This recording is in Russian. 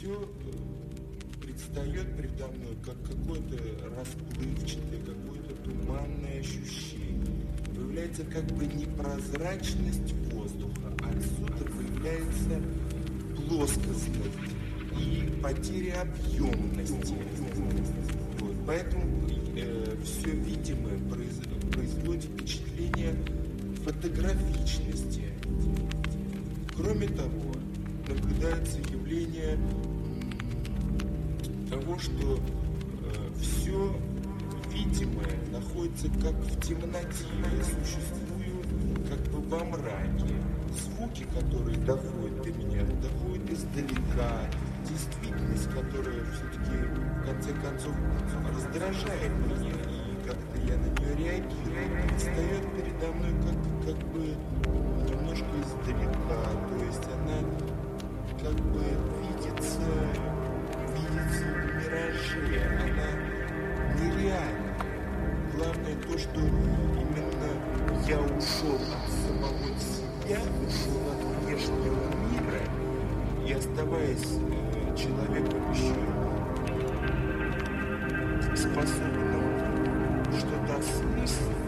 все предстает передо мной как какое-то расплывчатое, какое-то туманное ощущение. Появляется как бы непрозрачность воздуха, отсюда появляется плоскостность и потеря объемности. Вот, поэтому э, все видимое произ, производит впечатление фотографичности. Кроме того, наблюдается явление того, что э, все видимое находится как в темноте, я существую как бы во мраке. Звуки, которые доходят до меня, доходят издалека. Действительность, которая все-таки в конце концов раздражает меня, и как-то я на нее реагирую, предстает передо мной как, как бы немножко издалека. То есть она как бы видится, в мираже, она нереальна. Главное то, что именно я ушел от самого себя, ушел от внешнего мира, и оставаясь э, человеком еще способным что-то осмысливать,